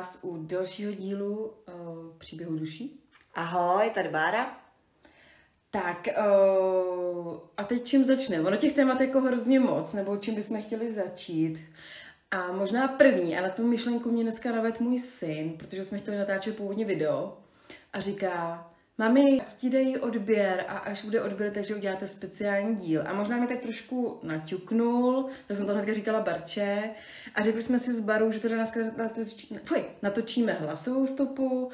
Vás u dalšího dílu uh, Příběhu duší. Ahoj, tady Bára. Tak, uh, a teď čím začneme? Ono těch témat jako hrozně moc, nebo čím bychom chtěli začít. A možná první, a na tu myšlenku mě dneska navet můj syn, protože jsme chtěli natáčet původně video a říká, Mami, ti dají odběr a až bude odběr, takže uděláte speciální díl. A možná mi tak trošku naťuknul, to jsem to hnedka říkala Barče, a řekli jsme si s Barou, že teda dneska natočíme, fuj, natočíme hlasovou stopu,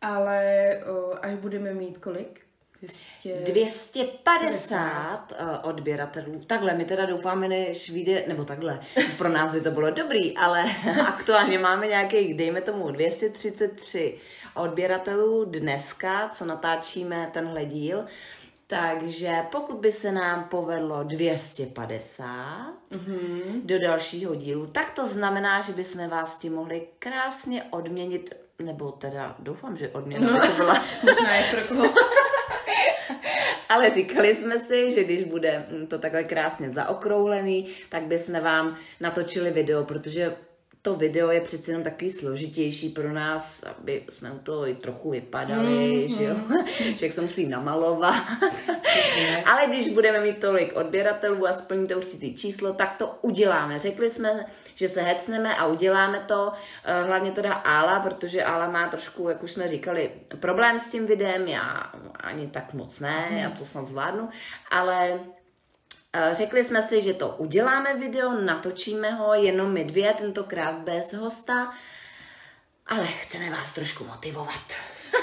ale o, až budeme mít kolik? 200... 250 uh, odběratelů. Takhle, my teda doufáme, než vyjde, nebo takhle, pro nás by to bylo dobrý, ale aktuálně máme nějakých, dejme tomu, 233 odběratelů dneska, co natáčíme tenhle díl. Takže pokud by se nám povedlo 250 mm-hmm. do dalšího dílu, tak to znamená, že bychom vás tím mohli krásně odměnit, nebo teda doufám, že odměna no. by to byla. Možná je pro koho. Ale říkali jsme si, že když bude to takhle krásně zaokrouhlený, tak bychom vám natočili video, protože to video je přeci jenom takový složitější pro nás, aby jsme u toho i trochu vypadali, mm, že jo, mm. člověk se musí namalovat. Ale když budeme mít tolik odběratelů a splní to určitý číslo, tak to uděláme. Řekli jsme, že se hecneme a uděláme to, eh, hlavně teda Ála, protože Ála má trošku, jak už jsme říkali, problém s tím videem, já ani tak moc ne, já to snad zvládnu, ale řekli jsme si, že to uděláme video, natočíme ho jenom my dvě, tentokrát bez hosta, ale chceme vás trošku motivovat.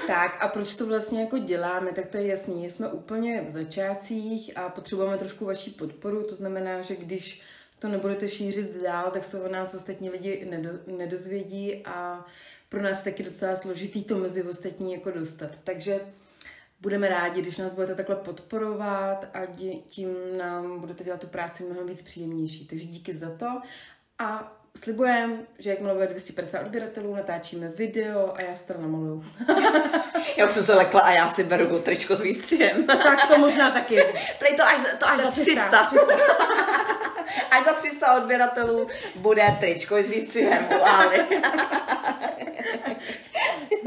Tak a proč to vlastně jako děláme, tak to je jasný. Jsme úplně v začátcích a potřebujeme trošku vaší podporu, to znamená, že když to nebudete šířit dál, tak se o nás ostatní lidi nedo, nedozvědí a pro nás taky docela složitý to mezi ostatní jako dostat. Takže budeme rádi, když nás budete takhle podporovat a tím nám budete dělat tu práci mnohem víc příjemnější. Takže díky za to a slibujeme, že jakmile bude 250 odběratelů, natáčíme video a já se to namaluju. já už jsem se lekla a já si beru tričko s výstřihem. tak to možná taky. Prej to až, to až za 300. 300. 300. až za 300 odběratelů bude tričko s výstřihem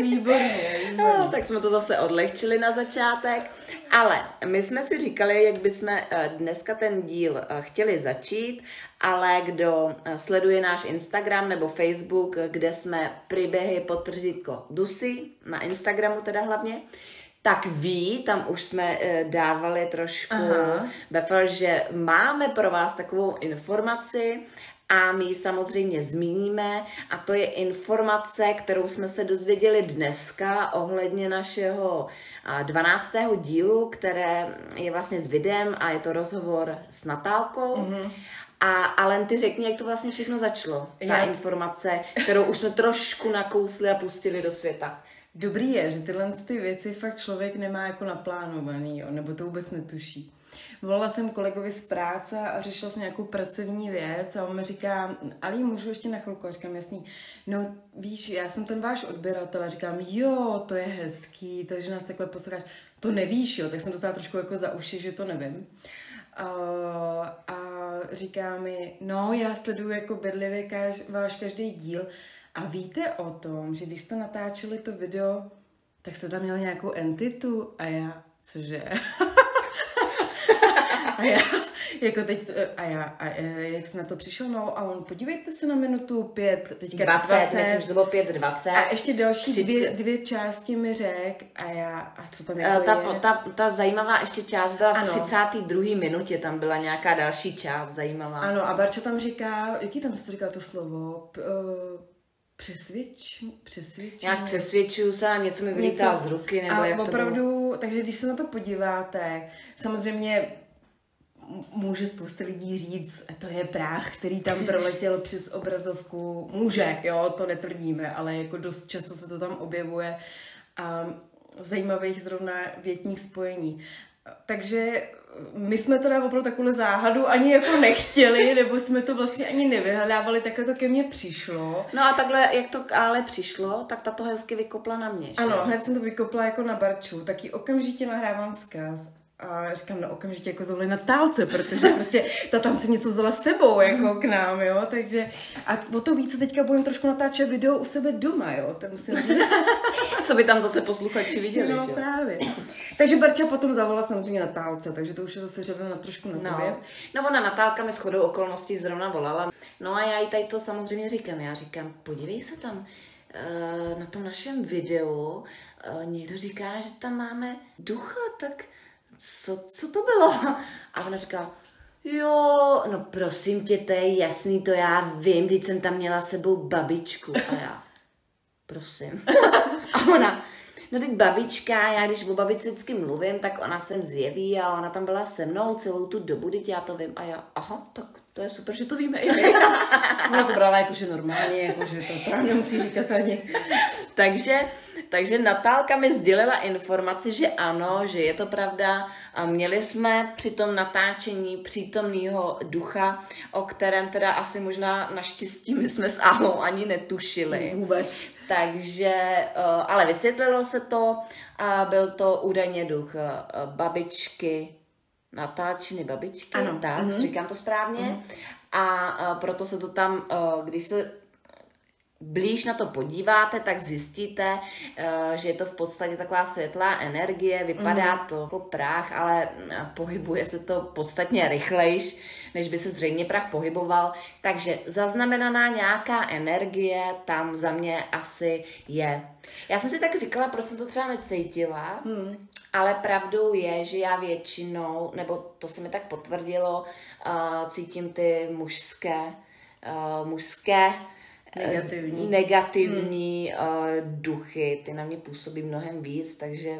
Výborně, výborně. No, tak jsme to zase odlehčili na začátek. Ale my jsme si říkali, jak bychom eh, dneska ten díl eh, chtěli začít, ale kdo eh, sleduje náš Instagram nebo Facebook, kde jsme příběhy potržítko Dusy, na Instagramu teda hlavně, tak ví, tam už jsme dávali trošku befel, že máme pro vás takovou informaci a my ji samozřejmě zmíníme a to je informace, kterou jsme se dozvěděli dneska ohledně našeho 12. dílu, které je vlastně s videem a je to rozhovor s Natálkou. Mm-hmm. A Alen, ty řekni, jak to vlastně všechno začalo, ta Já... informace, kterou už jsme trošku nakousli a pustili do světa. Dobrý je, že tyhle ty věci fakt člověk nemá jako naplánovaný, jo, nebo to vůbec netuší. Volala jsem kolegovi z práce a řešila jsem nějakou pracovní věc a on mi říká, Ali, můžu ještě na chvilku? A říkám, jasný, no víš, já jsem ten váš odběratel a říkám, jo, to je hezký, takže nás takhle posloucháš. To nevíš, jo, tak jsem dostala trošku jako za uši, že to nevím. Uh, a říká mi, no já sleduju jako bedlivě kaž, váš každý díl a víte o tom, že když jste natáčeli to video, tak jste tam měli nějakou entitu a já, cože? A já, jako teď, a já, a jak jsi na to přišel, no a on, podívejte se na minutu pět, teďka 20, 20 myslím, že to bylo pět, 20. A ještě další dvě, dvě části mi řek a já, a co tam jako ta, je? Ta, ta zajímavá ještě část byla v 32. minutě, tam byla nějaká další část zajímavá. Ano, a Barča tam říká, jaký tam jste říkal to slovo? P, uh, Přesvědč, přesvědču. Nějak přesvědčuju se a něco mi vylítá z ruky, nebo a jak opravdu, to bylo? takže když se na to podíváte, samozřejmě může spousta lidí říct, to je práh, který tam proletěl přes obrazovku. Může, jo, to netvrdíme, ale jako dost často se to tam objevuje a zajímavých zrovna větních spojení. Takže my jsme teda opravdu takovou záhadu ani jako nechtěli, nebo jsme to vlastně ani nevyhledávali, takhle to ke mně přišlo. No a takhle, jak to ale přišlo, tak ta to hezky vykopla na mě. Že? Ano, hned jsem to vykopla jako na Barču, taky okamžitě nahrávám vzkaz A říkám, no okamžitě jako zavolej Natálce, protože prostě ta tam si něco vzala s sebou jako k nám, jo, takže a o to více teďka budeme trošku natáčet video u sebe doma, jo, to musím říct. Co by tam zase posluchači viděli, No že? právě. Takže Barča potom zavolala samozřejmě Natálce, takže to už je zase řada na trošku na tobě. No. no, ona Natálka mi shodou okolností zrovna volala. No a já jí tady to samozřejmě říkám. Já říkám, podívej se tam eh, na tom našem videu, eh, někdo říká, že tam máme ducha, tak co, co to bylo? A ona říká, jo, no prosím tě, to je jasný, to já vím, když jsem tam měla sebou babičku. A já, prosím. A ona, no teď babička, já když o babičce vždycky mluvím, tak ona se zjeví a ona tam byla se mnou celou tu dobu, teď já to vím. A já, aha, tak to je super, že to víme i my. Ona to brala jako, že normálně, jako, že to tam nemusí říkat ani. takže, takže Natálka mi sdělila informaci, že ano, že je to pravda. A měli jsme při tom natáčení přítomného ducha, o kterém teda asi možná naštěstí my jsme s Alou ani netušili. Vůbec. Takže, eh, ale vysvětlilo se to a byl to údajně duch eh, babičky, natáčiny babičky, Ano. tak, mm-hmm. říkám to správně. Mm-hmm. A eh, proto se to tam, eh, když se blíž na to podíváte, tak zjistíte, eh, že je to v podstatě taková světlá energie, vypadá mm. to jako prach, ale eh, pohybuje se to podstatně rychlejš, než by se zřejmě prach pohyboval. Takže zaznamenaná nějaká energie tam za mě asi je. Já jsem si tak říkala, proč jsem to třeba necítila, mm. ale pravdou je, že já většinou, nebo to se mi tak potvrdilo, uh, cítím ty mužské, mužské Negativní. negativní hmm. uh, duchy, ty na mě působí mnohem víc, takže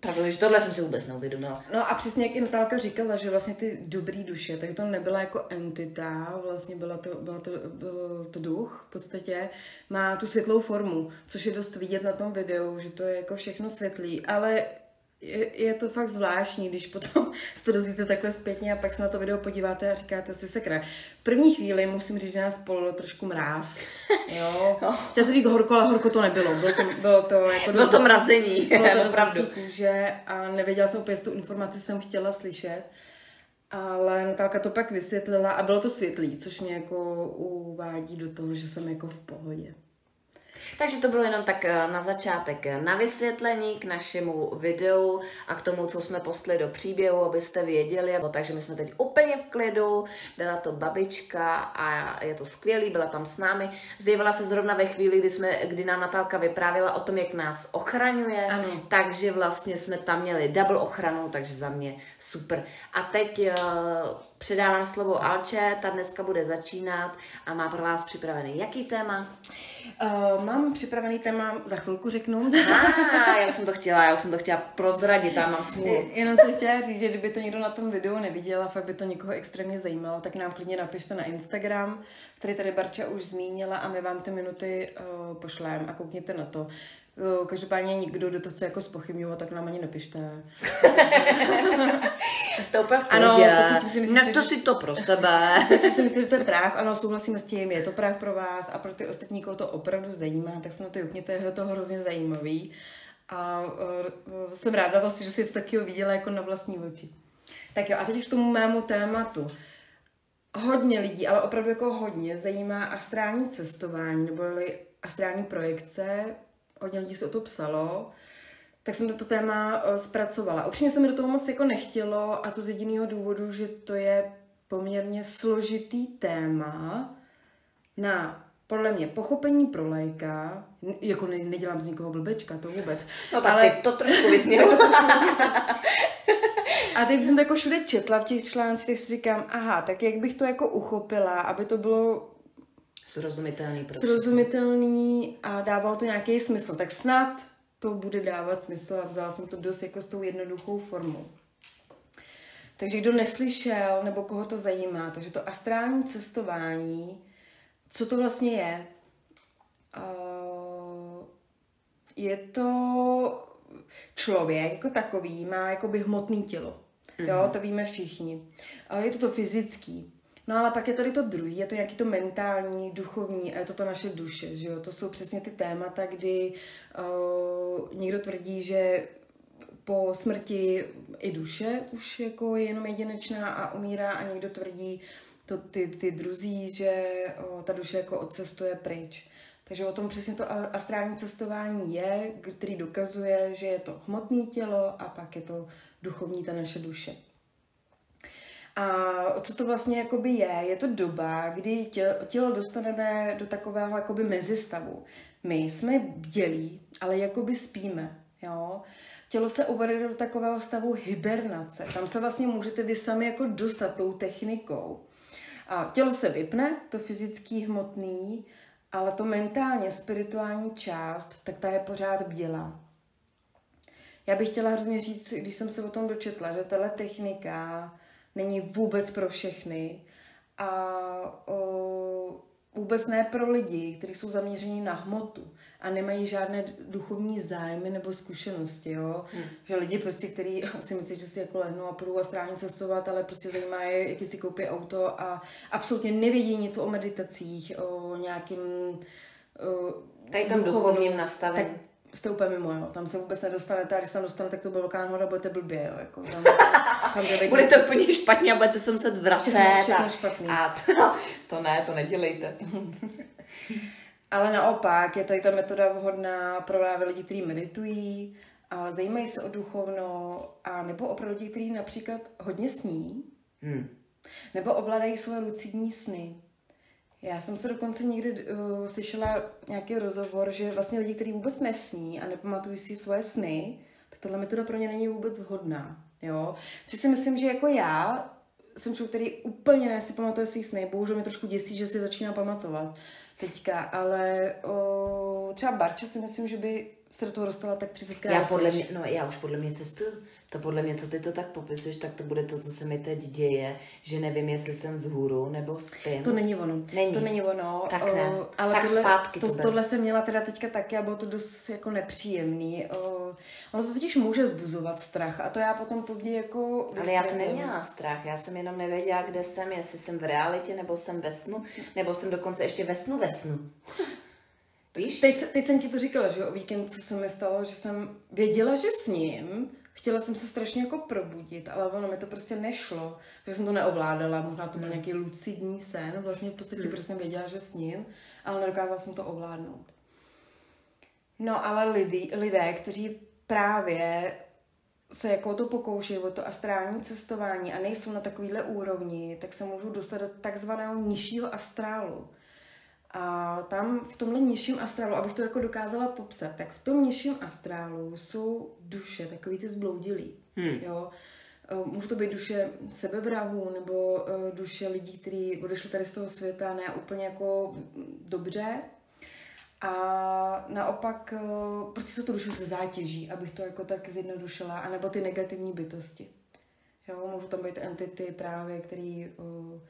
pravda, že tohle jsem si vůbec neuvědomila. No a přesně jak i Natálka říkala, že vlastně ty dobrý duše, tak to nebyla jako entita, vlastně byla to, byla to, byl to duch v podstatě, má tu světlou formu, což je dost vidět na tom videu, že to je jako všechno světlý, ale je, je to fakt zvláštní, když potom se to dozvíte takhle zpětně a pak se na to video podíváte a říkáte si sakra. V první chvíli musím říct, že nás polilo trošku mráz. Jo. Chtěla jsem říct horko, ale horko to nebylo. Bylo to, bylo to jako Bylo to mrazení, bylo to opravdu. kůže a nevěděla jsem úplně, jestli tu informaci jsem chtěla slyšet. Ale Natálka to pak vysvětlila a bylo to světlý, což mě jako uvádí do toho, že jsem jako v pohodě. Takže to bylo jenom tak eh, na začátek eh, na vysvětlení k našemu videu a k tomu, co jsme postli do příběhu, abyste věděli. Takže my jsme teď úplně v klidu, byla to babička a je to skvělý, byla tam s námi. Zjevila se zrovna ve chvíli, kdy, jsme, kdy nám Natálka vyprávěla o tom, jak nás ochraňuje, Ano. takže vlastně jsme tam měli double ochranu, takže za mě super. A teď uh, předávám slovo Alče, ta dneska bude začínat a má pro vás připravený jaký téma? Uh, mám připravený téma, za chvilku řeknu. Ah, já už jsem to chtěla, já už jsem to chtěla prozradit, tam mám smůlu. Jenom jsem chtěla říct, že kdyby to někdo na tom videu neviděl a fakt by to někoho extrémně zajímalo, tak nám klidně napište na Instagram, který tady Barča už zmínila a my vám ty minuty uh, pošleme a koukněte na to. Uh, každopádně někdo, kdo to chce jako spochybňovat, tak nám ani nepište. To je úplně Ano, pokud si myslíte, Nechte že- si to pro sebe. Jestli si myslíte, že to je práh, ano, souhlasíme s tím, je to práh pro vás a pro ty ostatní, koho to opravdu zajímá, tak se na to jukněte, je to hrozně zajímavý. A uh, jsem ráda vlastně, že jsi něco takového viděla jako na vlastní oči. Tak jo, a teď už k tomu mému tématu. Hodně lidí, ale opravdu jako hodně, zajímá astrální cestování nebo astrální projekce. Hodně lidí se o to psalo. Tak jsem toto téma eh, zpracovala. Upřímně se mi do toho moc jako nechtělo a to z jediného důvodu, že to je poměrně složitý téma na podle mě pochopení pro lajka, jako ne, nedělám z nikoho blbečka, to vůbec. No tak Ale... to trošku vysnělo. A teď jsem to jako všude četla v těch článcích, tak si říkám, aha, tak jak bych to jako uchopila, aby to bylo Srozumitelný pro srozumitelný a dávalo to nějaký smysl. Tak snad to bude dávat smysl a vzala jsem to dost jako s tou jednoduchou formou. Takže kdo neslyšel nebo koho to zajímá, takže to astrální cestování, co to vlastně je? Uh, je to člověk jako takový, má jakoby hmotný tělo. Jo, to víme všichni. Je to to fyzický. No ale pak je tady to druhý, je to nějaký to mentální, duchovní a je to to naše duše, že jo. To jsou přesně ty témata, kdy uh, někdo tvrdí, že po smrti i duše už jako je jenom jedinečná a umírá a někdo tvrdí, to ty, ty druzí, že o, ta duše jako odcestuje pryč. Takže o tom přesně to astrální cestování je, který dokazuje, že je to hmotné tělo a pak je to duchovní ta naše duše. A co to vlastně jakoby je? Je to doba, kdy tělo dostaneme do takového jakoby mezistavu. My jsme bdělí, ale jakoby spíme. Jo? Tělo se uvede do takového stavu hibernace. Tam se vlastně můžete vy sami jako dostat tou technikou. A tělo se vypne, to fyzický, hmotný, ale to mentálně, spirituální část, tak ta je pořád bdělá. Já bych chtěla hrozně říct, když jsem se o tom dočetla, že tahle technika není vůbec pro všechny a o, vůbec ne pro lidi, kteří jsou zaměření na hmotu a nemají žádné duchovní zájmy nebo zkušenosti, jo. Hmm. Že lidi prostě, kteří si myslí, že si jako lehnou a půjdou astrálně cestovat, ale prostě zajímá je, jaký si koupí auto a absolutně nevědí nic o meditacích, o nějakým o, Tady tam duchovním nastavení. Tak jste úplně mimo, jo. Tam se vůbec nedostanete a když se tam dostanete, tak to bylo velká hoda, budete blbě, jo. Jako, tam, tam bude to úplně špatně a budete se muset vracet. Všechno, všechno špatný. A to, to ne, to nedělejte. Ale naopak je tady ta metoda vhodná pro právě lidi, kteří meditují, a zajímají se o duchovno, a nebo opravdu lidi, kteří například hodně sní, hmm. nebo ovládají svoje lucidní sny. Já jsem se dokonce někdy uh, slyšela nějaký rozhovor, že vlastně lidi, kteří vůbec nesní a nepamatují si svoje sny, tak tahle metoda pro ně není vůbec vhodná. Jo? Což si myslím, že jako já jsem člověk, který úplně ne si pamatuje svý sny, bohužel mě trošku děsí, že si začíná pamatovat teďka, ale o, třeba Barča si myslím, že by se do toho dostala tak 30 krát. Já podle mě, no já už podle mě cestuju. To podle mě, co ty to tak popisuješ, tak to bude to, co se mi teď děje, že nevím, jestli jsem vzhůru nebo spím. To není ono. Není. To není ono. Tak ne. O, ale tak tohle, zpátky to, to tohle jsem měla teda teďka taky a bylo to dost jako nepříjemný. O, ono to totiž může zbuzovat strach a to já potom později jako... Ale já jsem neměla strach, já jsem jenom nevěděla, kde jsem, jestli jsem v realitě, nebo jsem ve snu, nebo jsem dokonce ještě ve snu ve snu. Víš? Teď, teď jsem ti to říkala, že o víkend, co se mi stalo, že jsem věděla, že s ním, chtěla jsem se strašně jako probudit, ale ono mi to prostě nešlo, takže jsem to neovládala, možná to byl hmm. nějaký lucidní sen, vlastně v podstatě hmm. prostě jsem věděla, že s ním, ale nedokázala jsem to ovládnout. No ale lidi, lidé, kteří právě se jako to pokoušejí o to astrální cestování a nejsou na takovýhle úrovni, tak se můžou dostat do takzvaného nižšího astrálu. A tam v tomhle nižším astrálu, abych to jako dokázala popsat, tak v tom nižším astrálu jsou duše, takový ty zbloudilí. Hmm. Jo? E, může to být duše sebevrahů nebo e, duše lidí, kteří odešli tady z toho světa ne úplně jako dobře. A naopak e, prostě jsou to duše ze zátěží, abych to jako tak zjednodušila, anebo ty negativní bytosti. Jo, můžou tam být entity právě, který uh,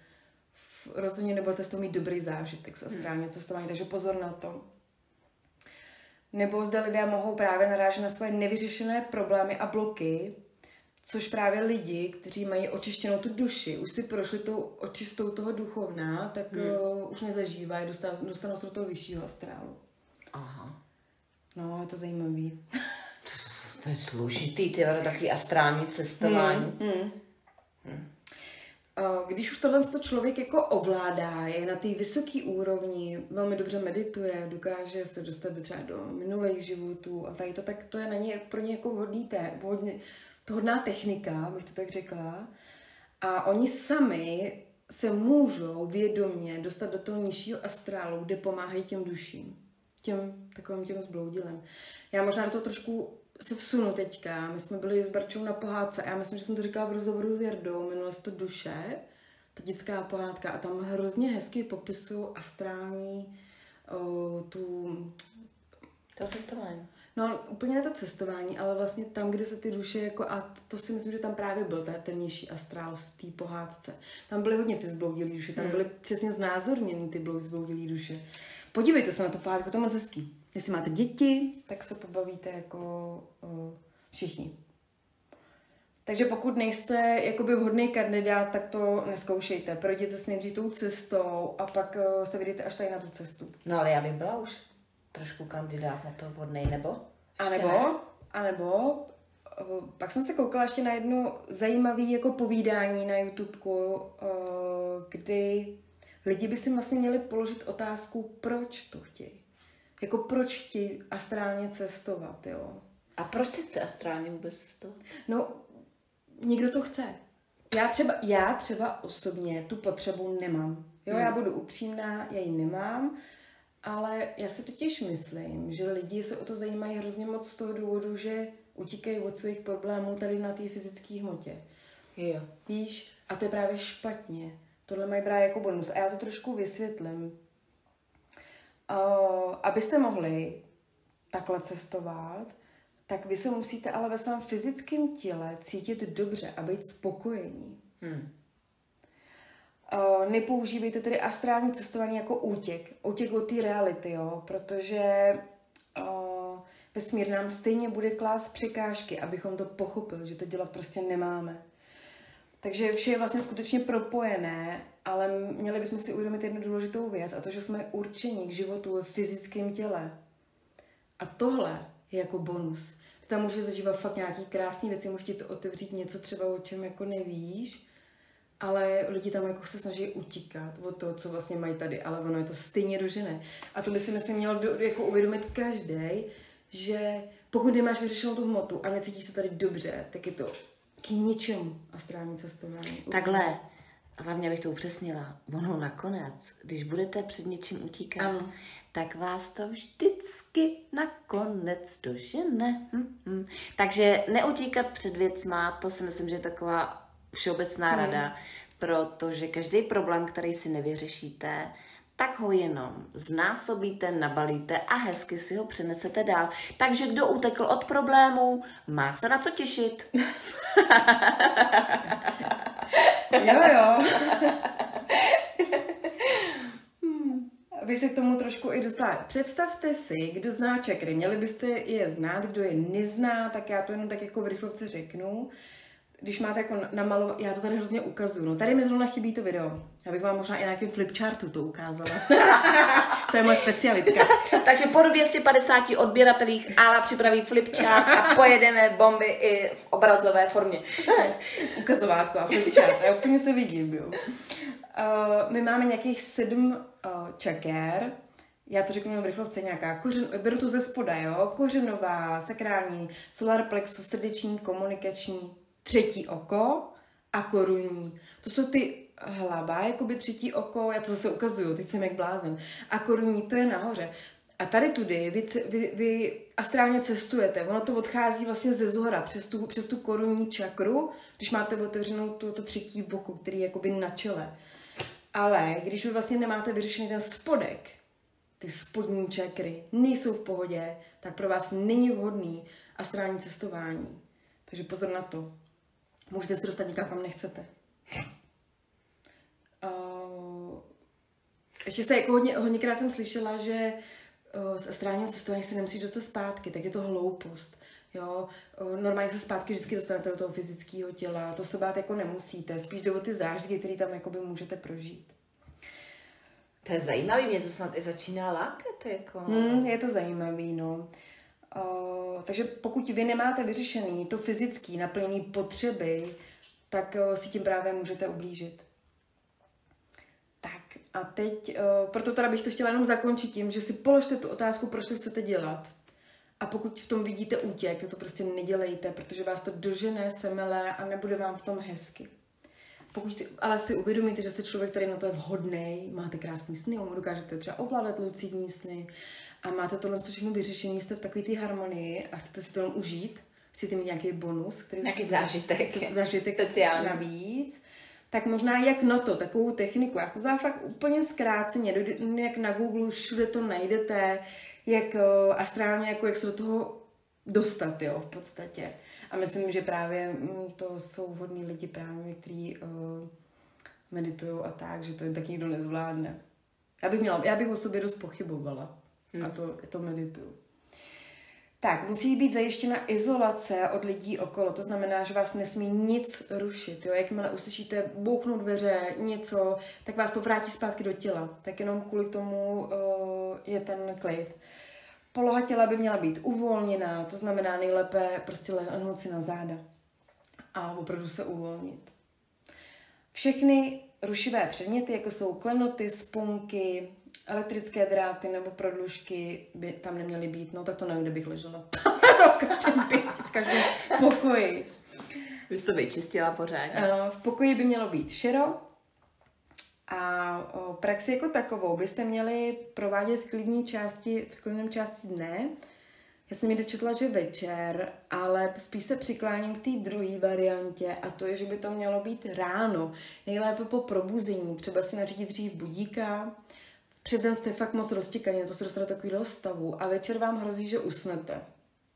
rozhodně nebudete z toho mít dobrý zážitek s astrálním cestování, takže pozor na to. Nebo zde lidé mohou právě narážet na svoje nevyřešené problémy a bloky, což právě lidi, kteří mají očištěnou tu duši, už si prošli tou očistou toho duchovna, tak hmm. uh, už nezažívají, dostanou, dostanou se do toho vyššího astrálu. Aha. No, je to zajímavý. to, to je složitý, ty takový astrální cestování. Hmm. Hmm. Hmm. Když už tohle člověk jako ovládá, je na té vysoké úrovni, velmi dobře medituje, dokáže se dostat třeba do minulých životů a tady to, tak to je na ně, pro ně jako hodný té, hodně, to hodná technika, bych to tak řekla. A oni sami se můžou vědomě dostat do toho nižšího astrálu, kde pomáhají těm duším, těm takovým těm zbloudilem. Já možná do toho trošku se vsunu teďka. My jsme byli s Barčou na pohádce a já myslím, že jsem to říkala v rozhovoru s Jardou, minule to duše, ta dětská pohádka a tam hrozně hezky popisují astrální o, tu... To cestování. No, úplně ne to cestování, ale vlastně tam, kde se ty duše jako, a to, si myslím, že tam právě byl ten, nižší astrál z té pohádce. Tam byly hodně ty zbloudilé duše, tam hmm. byly přesně znázorněny ty zbloudilé duše. Podívejte se na to pohádku, to je moc hezký. Jestli máte děti, tak se pobavíte jako uh, všichni. Takže pokud nejste jakoby vhodný kandidát, tak to neskoušejte. Projděte s nejdřív tou cestou a pak uh, se vydejte až tady na tu cestu. No ale já bych byla už trošku kandidát na to vhodný, nebo? A nebo, a nebo pak jsem se koukala ještě na jedno zajímavé jako povídání na YouTubeku, kdy lidi by si vlastně měli položit otázku, proč to chtějí. Jako proč chtějí astrálně cestovat, jo. A proč se chce astrálně vůbec cestovat? No, někdo to chce. Já třeba, já třeba osobně tu potřebu nemám. Jo, hmm. já budu upřímná, já ji nemám, ale já si totiž myslím, že lidi se o to zajímají hrozně moc z toho důvodu, že utíkají od svých problémů tady na té fyzické hmotě. Jo. Víš, a to je právě špatně. Tohle mají brát jako bonus. A já to trošku vysvětlím. Uh, abyste mohli takhle cestovat, tak vy se musíte ale ve svém fyzickém těle cítit dobře a být spokojení. Hmm. Uh, nepoužívejte tedy astrální cestování jako útěk. Útěk od té reality, jo, protože uh, vesmír nám stejně bude klást překážky, abychom to pochopili, že to dělat prostě nemáme. Takže vše je vlastně skutečně propojené, ale měli bychom si uvědomit jednu důležitou věc a to, že jsme určeni k životu ve fyzickém těle. A tohle je jako bonus. Ty tam můžeš zažívat fakt nějaký krásné věci, může ti to otevřít něco třeba, o čem jako nevíš, ale lidi tam jako se snaží utíkat od toho, co vlastně mají tady, ale ono je to stejně dožené. A to by si myslím měl jako uvědomit každý, že pokud nemáš vyřešenou tu hmotu a necítíš se tady dobře, tak je to k ničemu astrální cestování. Takhle, hlavně bych to upřesnila, ono nakonec, když budete před něčím utíkat, ano. tak vás to vždycky nakonec dožene. Hm, hm. Takže neutíkat před věcma, to si myslím, že je taková všeobecná hmm. rada, protože každý problém, který si nevyřešíte, tak ho jenom znásobíte, nabalíte a hezky si ho přenesete dál. Takže kdo utekl od problémů, má se na co těšit. jo, jo. Vy se k tomu trošku i dostáváte. Představte si, kdo zná čakry. Měli byste je znát, kdo je nezná, tak já to jenom tak jako v rychlovce řeknu když máte jako namalovat, já to tady hrozně ukazuju, no tady mi zrovna chybí to video. Já bych vám možná i na nějakém flipchartu to ukázala. to je moje specialitka. Takže po 250 odběratelích Ala připraví flipchart a pojedeme bomby i v obrazové formě. Ukazovátko a flipchart, já úplně se vidím, jo. Uh, my máme nějakých sedm uh, čakér, já to řeknu v rychlovce, nějaká kořen, beru to ze spoda, jo, kořenová, sakrální, solar plexus, srdeční, komunikační, třetí oko a korunní. To jsou ty hlava, jakoby třetí oko, já to zase ukazuju, teď jsem jak blázen. A korunní, to je nahoře. A tady tudy vy, vy, vy astrálně cestujete, ono to odchází vlastně ze zhora, přes tu, přes tu korunní čakru, když máte otevřenou to, to třetí boku, který je jakoby na čele. Ale když vy vlastně nemáte vyřešený ten spodek, ty spodní čakry nejsou v pohodě, tak pro vás není vhodný astrální cestování. Takže pozor na to můžete se dostat někam, kam nechcete. Uh, ještě se jako hodně, hodněkrát jsem slyšela, že uh, z astrálního cestování se nemusíš dostat zpátky, tak je to hloupost. Jo, uh, normálně se zpátky vždycky dostanete do toho fyzického těla, to se bát jako nemusíte, spíš do ty zážitky, které tam jakoby můžete prožít. To je zajímavý, mě to snad i začíná lákat. Jako. Hmm, je to zajímavý, no. Uh, takže pokud vy nemáte vyřešený to fyzický naplnění potřeby, tak uh, si tím právě můžete ublížit. Tak a teď, uh, proto teda bych to chtěla jenom zakončit tím, že si položte tu otázku, proč to chcete dělat. A pokud v tom vidíte útěk, to prostě nedělejte, protože vás to dožené semele a nebude vám v tom hezky. Pokud si, ale si uvědomíte, že jste člověk, který na to je vhodný, máte krásný sny, dokážete třeba ovládat lucidní sny, a máte tohle všechno vyřešení, jste v takové té harmonii a chcete si to jenom užít, chcete mít nějaký bonus, který nějaký zážitek, zážitek speciální navíc, tak možná jak na to, takovou techniku. Já to fakt úplně zkráceně, jak na Google všude to najdete, jak astrálně, jako jak se do toho dostat, jo, v podstatě. A myslím, že právě mm, to jsou hodní lidi právě, kteří uh, meditují a tak, že to je tak nikdo nezvládne. Já bych, měla, já bych o sobě dost pochybovala hmm. a to, to medituju. Tak, musí být zajištěna izolace od lidí okolo, to znamená, že vás nesmí nic rušit. Jo? Jakmile uslyšíte bouchnout dveře, něco, tak vás to vrátí zpátky do těla. Tak jenom kvůli tomu uh, je ten klid. Poloha těla by měla být uvolněná, to znamená nejlépe prostě lehnout si na záda a opravdu se uvolnit. Všechny rušivé předměty, jako jsou klenoty, spunky, elektrické dráty nebo prodlužky by tam neměly být. No tak to nevím, kde bych ležela. v každém bytě, v každém pokoji. Bys to vyčistila pořádně. Eh, v pokoji by mělo být šero a o, praxi jako takovou byste měli provádět v klidní části, v klidném části dne. Já jsem někde četla, že večer, ale spíš se přikláním k té druhé variantě a to je, že by to mělo být ráno. Nejlépe po probuzení, třeba si nařídit dřív budíka, přes den jste fakt moc roztěkaní, to se dostane do takového stavu a večer vám hrozí, že usnete,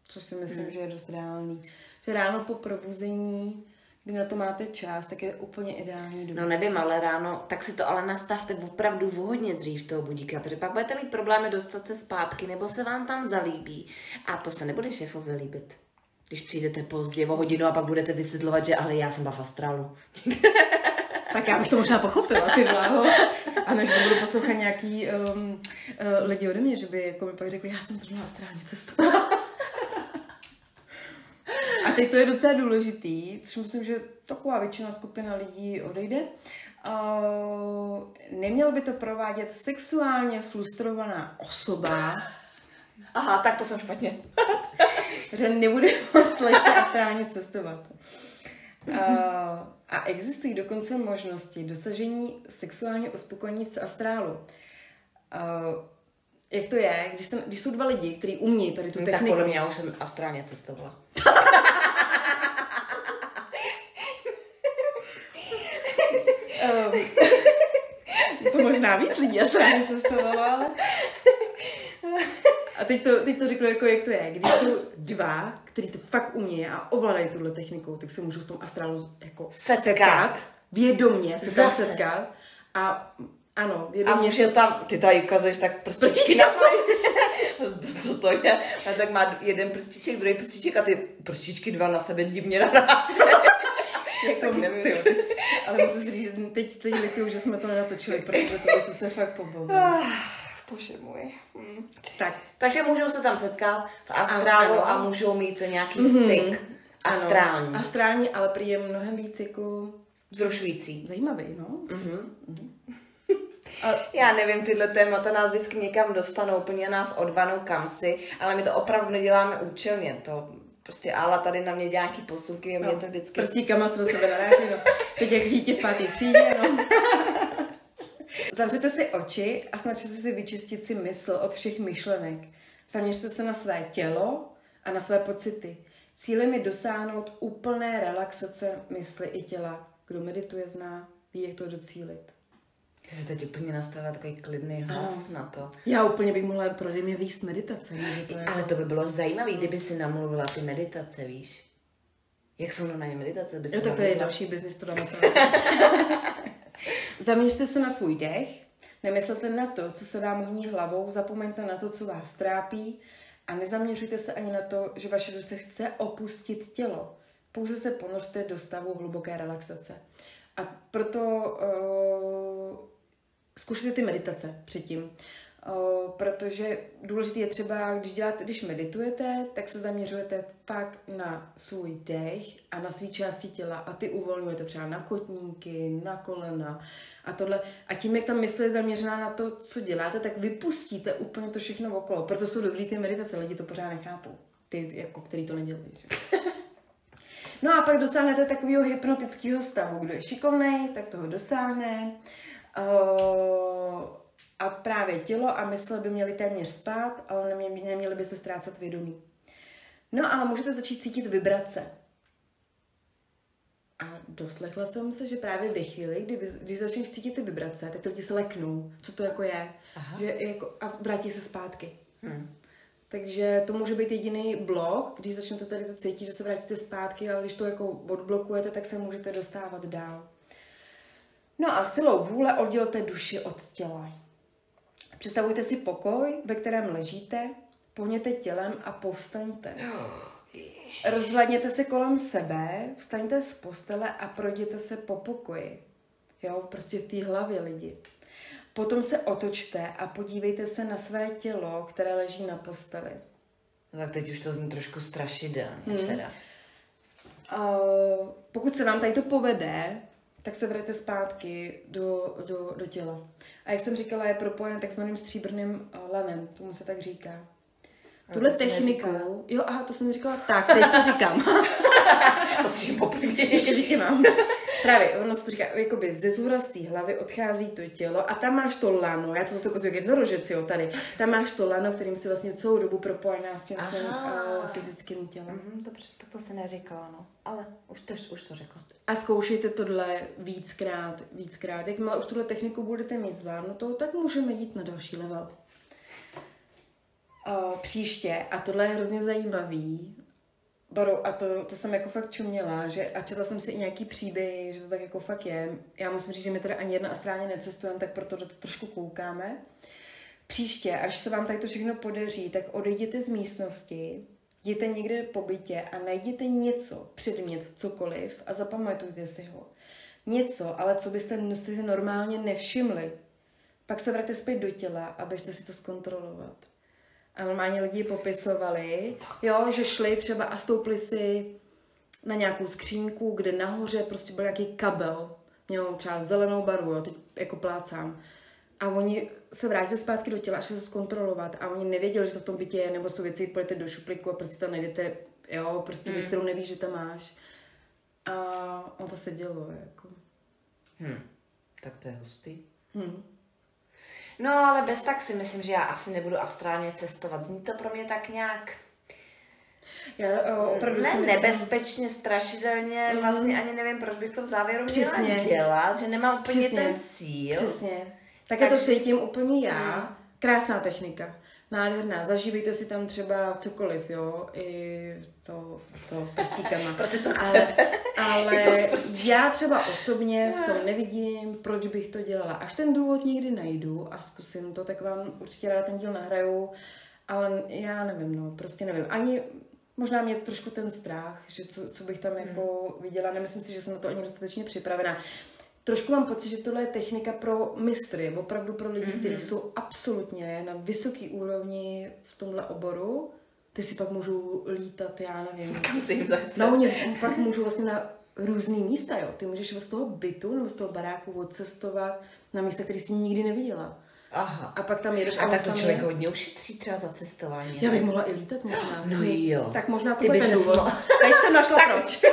což si myslím, hmm. že je dost reálný. Že ráno po probuzení kdy na to máte čas, tak je úplně ideální doba. No nevím, ale ráno, tak si to ale nastavte opravdu vhodně dřív toho budíka, protože pak budete mít problémy dostat se zpátky, nebo se vám tam zalíbí. A to se nebude šéfovi líbit. Když přijdete pozdě o hodinu a pak budete vysvětlovat, že ale já jsem v astrálu. tak já bych to možná pochopila, ty vláho. A než budu poslouchat nějaký um, uh, lidi ode mě, že by jako mi pak řekli, já jsem zrovna astrální cestou. A teď to je docela důležitý, což myslím, že taková většina skupina lidí odejde. Uh, neměl by to provádět sexuálně frustrovaná osoba. Aha, tak to jsem špatně. že nebude moc lehce astrálně cestovat. Uh, a existují dokonce možnosti dosažení sexuálně uspokojení v astrálu. Uh, jak to je, když, jsem, když jsou dva lidi, kteří umí tady tu techniku. Tak podle mě já už jsem astrálně cestovala. um, to možná víc lidí astrálně cestovalo, ale... A teď to, teď to řeknu, jako jak to je. Když jsou dva, kteří to fakt umí a ovládají tuhle techniku, tak se můžou v tom astrálu jako setkat. setkat vědomně se tam setkat. A ano, vědomě. A může tam, ty tady ukazuješ tak prstičky na Co to je? A tak má jeden prstiček, druhý prstiček a ty prstičky dva na sebe divně naráží. jako, nevím. Ty, ale musím říct, že teď, teď lituju, že jsme to nenatočili, protože to se fakt pobavili. Bože můj. Hmm. Tak. Takže můžou se tam setkat v astrálu ano. a můžou mít nějaký mm-hmm. styk astrální. Ano. Astrální, ale prý je mnohem víc jako... Vzrušující. Zajímavý, no. Mm-hmm. Mm-hmm. A já nevím, tyhle témata nás vždycky někam dostanou, úplně nás odvanou kam si, ale my to opravdu neděláme účelně. To prostě Ála tady na mě nějaký posuvky, mě no, to vždycky... Prstíkama, co do sebe naráží, no. Teď jak dítě v pátý třídě, no. Zavřete si oči a snažte se si vyčistit si mysl od všech myšlenek. Zaměřte se na své tělo a na své pocity. Cílem je dosáhnout úplné relaxace mysli i těla. Kdo medituje, zná, ví, jak to docílit. Já se teď úplně nastavila takový klidný hlas ano. na to. Já úplně bych mohla pro mě výst meditace. To je... Ale to by bylo zajímavé, kdyby si namluvila ty meditace, víš. Jak jsou na ně meditace? Jo, tak to je další biznis, to dáme Zaměřte se na svůj dech, nemyslete na to, co se vám honí hlavou, zapomeňte na to, co vás trápí a nezaměřujte se ani na to, že vaše duše chce opustit tělo. Pouze se ponořte do stavu hluboké relaxace. A proto uh, zkušejte ty meditace předtím. Protože důležité je třeba, když, děláte, když meditujete, tak se zaměřujete fakt na svůj dech a na svý části těla a ty uvolňujete třeba na kotníky, na kolena a tohle. A tím, jak ta mysl je zaměřená na to, co děláte, tak vypustíte úplně to všechno okolo. Proto jsou dobrý ty meditace, lidi to pořád nechápou. Ty, jako, který to nedělají. Že? No a pak dosáhnete takového hypnotického stavu. Kdo je šikovný, tak toho dosáhne. Uh, a právě tělo a mysl by měly téměř spát, ale neměli, neměli by se ztrácet vědomí. No ale můžete začít cítit vibrace. A doslechla jsem se, že právě ve chvíli, kdy, když začneš cítit ty vibrace, tak ty lidi se leknou, co to jako je. Aha. Že jako, a vrátí se zpátky. Hmm. Takže to může být jediný blok, když začnete tady to cítit, že se vrátíte zpátky, ale když to jako odblokujete, tak se můžete dostávat dál. No a silou vůle oddělte duši od těla. Představujte si pokoj, ve kterém ležíte, pohněte tělem a povstaňte. Rozhledněte se kolem sebe, vstaňte z postele a projděte se po pokoji. Jo, prostě v té hlavě lidi. Potom se otočte a podívejte se na své tělo, které leží na posteli. No, tak teď už to zní trošku strašidelně hmm. teda. Uh, pokud se vám tady to povede, tak se vrajte zpátky do, do, do těla. A jak jsem říkala, je propojen takzvaným stříbrným uh, lanem, tomu se tak říká. Tuhle to techniku, jo, aha, to jsem říkala, tak, teď to říkám. to si poprvé. Ještě říkám. mám. Právě, ono se to říká, jakoby ze zhora z té hlavy odchází to tělo a tam máš to lano, já to zase ukazuju jednorožec, jo, tady. Tam máš to lano, kterým si vlastně celou dobu propojená s tím svým uh, fyzickým tělem. Mm, dobře, tak to se neříkala, no. Ale už to, už to řekla. A zkoušejte tohle víckrát, víckrát. Jakmile už tuhle techniku budete mít zvládnutou, tak můžeme jít na další level. Uh, příště, a tohle je hrozně zajímavý, Baru, a to, to jsem jako fakt čuměla, že a četla jsem si i nějaký příběhy, že to tak jako fakt je. Já musím říct, že my teda ani jedna astrálně necestujeme, tak proto to trošku koukáme. Příště, až se vám tady to všechno podaří, tak odejděte z místnosti, jděte někde po bytě a najděte něco, předmět, cokoliv a zapamatujte si ho. Něco, ale co byste si normálně nevšimli. Pak se vraťte zpět do těla a běžte si to zkontrolovat. A normálně lidi popisovali, jo, že šli třeba a stoupli si na nějakou skřínku, kde nahoře prostě byl nějaký kabel, měl třeba zelenou barvu, jo, teď jako plácám. A oni se vrátili zpátky do těla šli se zkontrolovat a oni nevěděli, že to v tom bytě je, nebo jsou věci, půjdete do šuplíku a prostě tam najdete, jo, prostě věc, mm. kterou nevíš, že tam máš. A on to se dělo, jako. Hm, tak to je hustý. Hm. No, ale bez tak si myslím, že já asi nebudu astrálně cestovat. Zní to pro mě tak nějak... Já uh, opravdu ne, myslím... nebezpečně, strašidelně, mm. vlastně ani nevím, proč bych to v závěru Přesně. měla dělat, že nemám úplně Přesně. ten cíl. Přesně. Tak Takže... to cítím úplně já. Mm. Krásná technika nádherná. Zažívejte si tam třeba cokoliv, jo, i to, to prstíkama. Protože co chcete. Ale, ale já třeba osobně v tom nevidím, proč bych to dělala. Až ten důvod někdy najdu a zkusím to, tak vám určitě ráda ten díl nahraju, ale já nevím, no, prostě nevím. Ani možná mě trošku ten strach, že co, co bych tam hmm. jako viděla, nemyslím si, že jsem na to ani dostatečně připravená trošku mám pocit, že tohle je technika pro mistry, opravdu pro lidi, mm-hmm. kteří jsou absolutně na vysoké úrovni v tomhle oboru. Ty si pak můžou lítat, já nevím. Kam si jim zachce. No, oni pak můžou vlastně na různý místa, jo. Ty můžeš z toho bytu nebo z toho baráku odcestovat na místa, které jsi nikdy neviděla. Aha. A pak tam jedeš. A, a tak to člověk je... hodně ušetří třeba za cestování. Já bych mohla i lítat možná. No jo. Tak možná to je ten důvod. Teď jsem našla proč.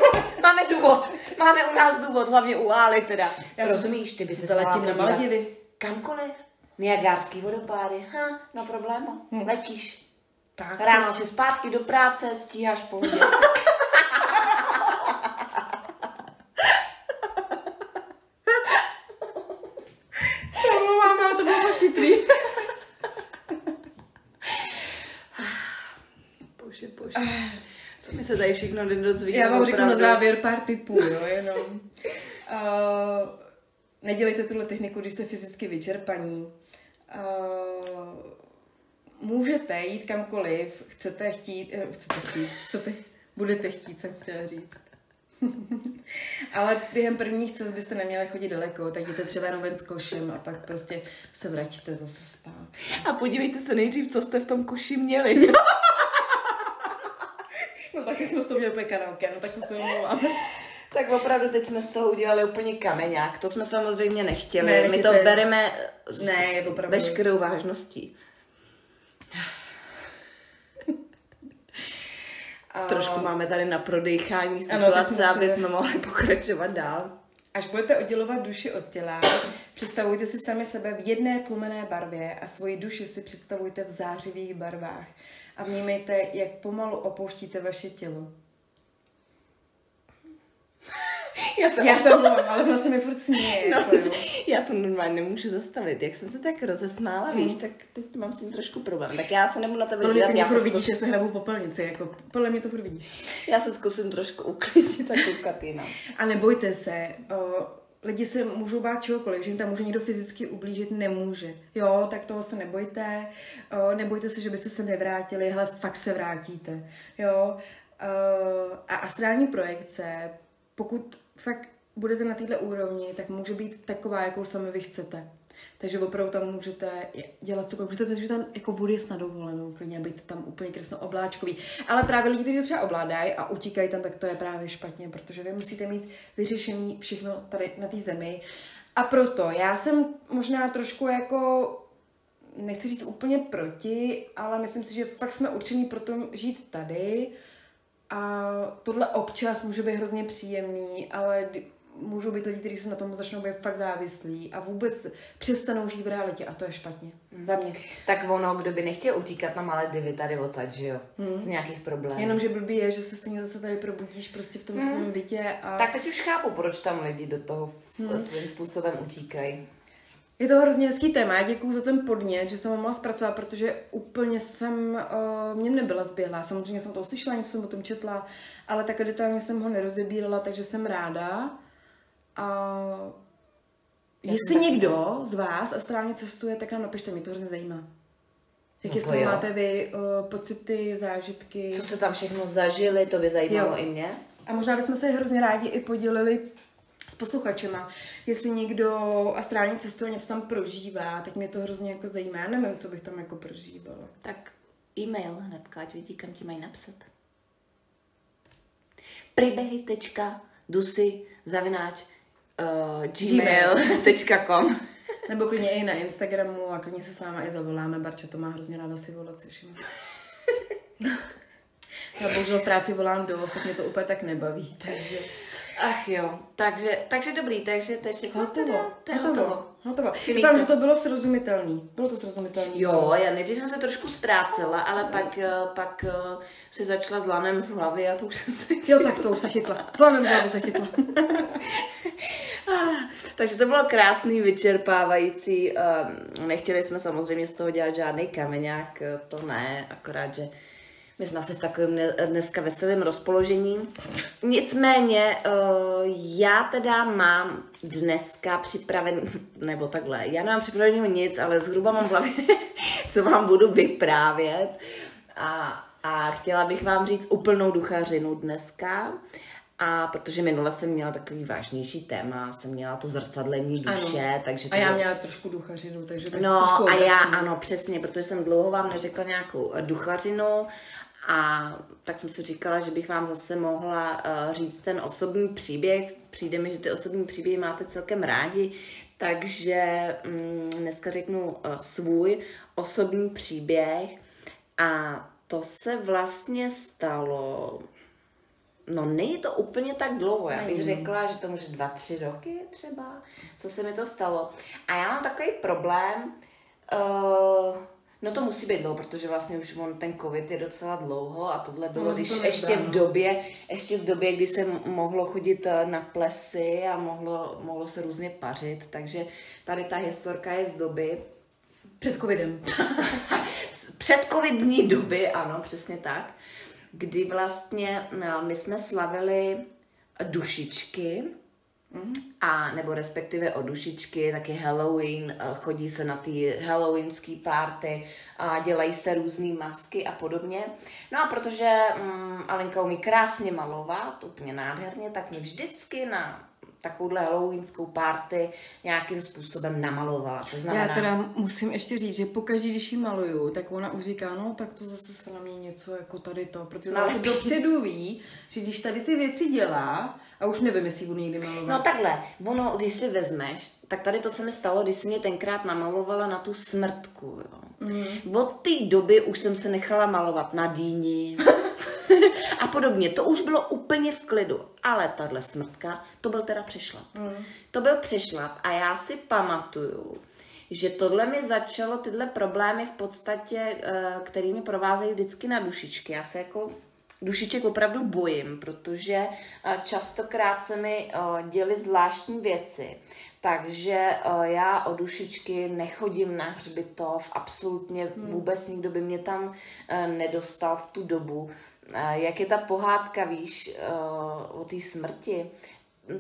Máme důvod. Máme u nás důvod, hlavně u Ály teda. Já Rozumíš, ty by se letím na Maledivy. Kamkoliv. Niagárský vodopády. Ha, no probléma. Hm. Letíš. Tak. Ráno si zpátky do práce, stíháš pohodě. My se tady všechno nedozvíme. Já vám řeknu na závěr pár tipů, jo, jenom. Uh, nedělejte tuhle techniku, když jste fyzicky vyčerpaní. Uh, můžete jít kamkoliv, chcete chtít, uh, chcete chtít, chcete, budete chtít, jsem chtěla říct. Ale během prvních cest byste neměli chodit daleko, tak jděte třeba jenom ven s košem a pak prostě se vraťte zase spát. A podívejte se nejdřív, co jste v tom koši měli. Taky jsme z toho měli úplně karaoke, no tak to se omlouvám. Tak opravdu teď jsme z toho udělali úplně kameňák. To jsme samozřejmě nechtěli. Ne, My to bereme ne, s veškerou vážností. A... Trošku máme tady na prodechání situace, ano, aby jsme mohli pokračovat dál. Až budete oddělovat duši od těla, představujte si sami sebe v jedné tlumené barvě a svoji duši si představujte v zářivých barvách a vnímejte, jak pomalu opouštíte vaše tělo. Já se, já se omlouvám, ale vlastně mi furt směje. No, jako, já to normálně nemůžu zastavit. Jak jsem se tak rozesmála, hmm. víš, tak teď mám s tím trošku problém. Tak já se nebudu na tebe dívat. Mě to vidíš, že se hrabu popelnici. Jako, podle mě to furt vidíš. Já se zkusím trošku uklidnit a koukat jinam. A nebojte se, o, lidi se můžou bát čehokoliv, že jim tam může někdo fyzicky ublížit, nemůže. Jo, tak toho se nebojte, o, nebojte se, že byste se nevrátili, hele, fakt se vrátíte. Jo, o, a astrální projekce, pokud fakt budete na této úrovni, tak může být taková, jakou sami vy chcete. Takže opravdu tam můžete dělat cokoliv. Můžete, protože tam jako vody na dovolenou, klidně být tam úplně krásno obláčkový. Ale právě lidi, kteří to třeba ovládají a utíkají tam, tak to je právě špatně, protože vy musíte mít vyřešený všechno tady na té zemi. A proto já jsem možná trošku jako nechci říct úplně proti, ale myslím si, že fakt jsme určení pro to žít tady a tohle občas může být hrozně příjemný, ale můžou být lidi, kteří se na tom začnou být fakt závislí a vůbec přestanou žít v realitě a to je špatně. Mm. Za mě. Tak ono, kdo by nechtěl utíkat na malé divy tady odsaď, že jo? Mm. Z nějakých problémů. Jenomže blbý je, že se stejně zase tady probudíš prostě v tom mm. svém bytě. A... Tak teď už chápu, proč tam lidi do toho mm. svým způsobem utíkají. Je to hrozně hezký téma, děkuji za ten podnět, že jsem ho mohla zpracovat, protože úplně jsem, uh, mě nebyla zběhlá. Samozřejmě jsem to slyšela, něco jsem o tom četla, ale takhle detailně jsem ho nerozebírala, takže jsem ráda. A jestli někdo z vás astrálně cestuje, tak nám napište, mě to hrozně zajímá. Jaké no z máte vy uh, pocity, zážitky? Co jste tam všechno zažili, to by zajímalo jo. i mě. A možná bychom se hrozně rádi i podělili s posluchačema. Jestli někdo astrálně cestuje, něco tam prožívá, tak mě to hrozně jako zajímá. Já nevím, co bych tam jako prožívala. Tak e-mail hnedka, ať vidí, kam ti mají napsat. Příběhy.dusy zavináč uh, gmail.com Nebo klidně i na Instagramu a klidně se s náma i zavoláme. Barča to má hrozně ráda si volat se všem. Já bohužel v práci volám dost, tak mě to úplně tak nebaví, takže... Ach jo, takže, takže dobrý, takže je všechno hotovo. To je hotovo. hotovo. hotovo. Doufám, že to bylo srozumitelný. Bylo to srozumitelný. Jo, já nejdřív jsem se trošku ztrácela, ale pak, eh, pak uh, si začala s lanem z hlavy a to už jsem se... Jo, tak to už se chytla. S lanem z hlavy se chytla. ah, takže to bylo krásný, vyčerpávající. Um, nechtěli jsme samozřejmě z toho dělat žádný kameňák, to ne, akorát, že my jsme asi v takovém dneska veselém rozpoložení. Nicméně, eh, já teda mám dneska připraven, nebo takhle, já nemám připraveného nic, ale zhruba mám v hlavě, co vám budu vyprávět. A, a chtěla bych vám říct úplnou duchařinu dneska. A protože minule jsem měla takový vážnější téma, jsem měla to zrcadlení duše, ano. takže... A já měla trošku duchařinu, takže No a já, ano, přesně, protože jsem dlouho vám neřekla nějakou duchařinu a tak jsem si říkala, že bych vám zase mohla uh, říct ten osobní příběh. Přijde mi, že ty osobní příběhy máte celkem rádi, takže um, dneska řeknu uh, svůj osobní příběh. A to se vlastně stalo No není to úplně tak dlouho, já bych řekla, že to může dva, tři roky třeba, co se mi to stalo. A já mám takový problém, uh, No to musí být dlouho, protože vlastně už on, ten covid je docela dlouho a tohle bylo, no, když to ještě v době, ještě v době, kdy se mohlo chodit eh, na plesy a mohlo, mohlo se různě pařit, takže tady ta historka je z doby. Před covidem. před covidní doby, ano, přesně tak, kdy vlastně no, my jsme slavili dušičky, a nebo respektive o dušičky, taky Halloween, eh, chodí se na ty halloweenský party a dělají se různé masky a podobně. No a protože um, Alinka umí krásně malovat, úplně nádherně, tak mi vždycky na takovouhle halloweenskou party nějakým způsobem namalovala. To znamená... Já teda musím ještě říct, že pokaždé, když ji maluju, tak ona už říká, no tak to zase se na mě něco jako tady to, protože ona no, to dopředu ví, že když tady ty věci dělá, a už nevím, jestli budu někdy malovat. No takhle, ono, když si vezmeš, tak tady to se mi stalo, když jsi mě tenkrát namalovala na tu smrtku, jo. Mm. Od té doby už jsem se nechala malovat na dýni a podobně. To už bylo úplně v klidu. Ale tahle smrtka, to byl teda přešlap. Mm. To byl přešlap a já si pamatuju, že tohle mi začalo, tyhle problémy v podstatě, eh, kterými provázejí vždycky na dušičky. Já se jako dušiček opravdu bojím, protože eh, častokrát se mi eh, děly zvláštní věci. Takže já o dušičky nechodím na hřbitov, absolutně hmm. vůbec nikdo by mě tam nedostal v tu dobu. Jak je ta pohádka, víš, o té smrti,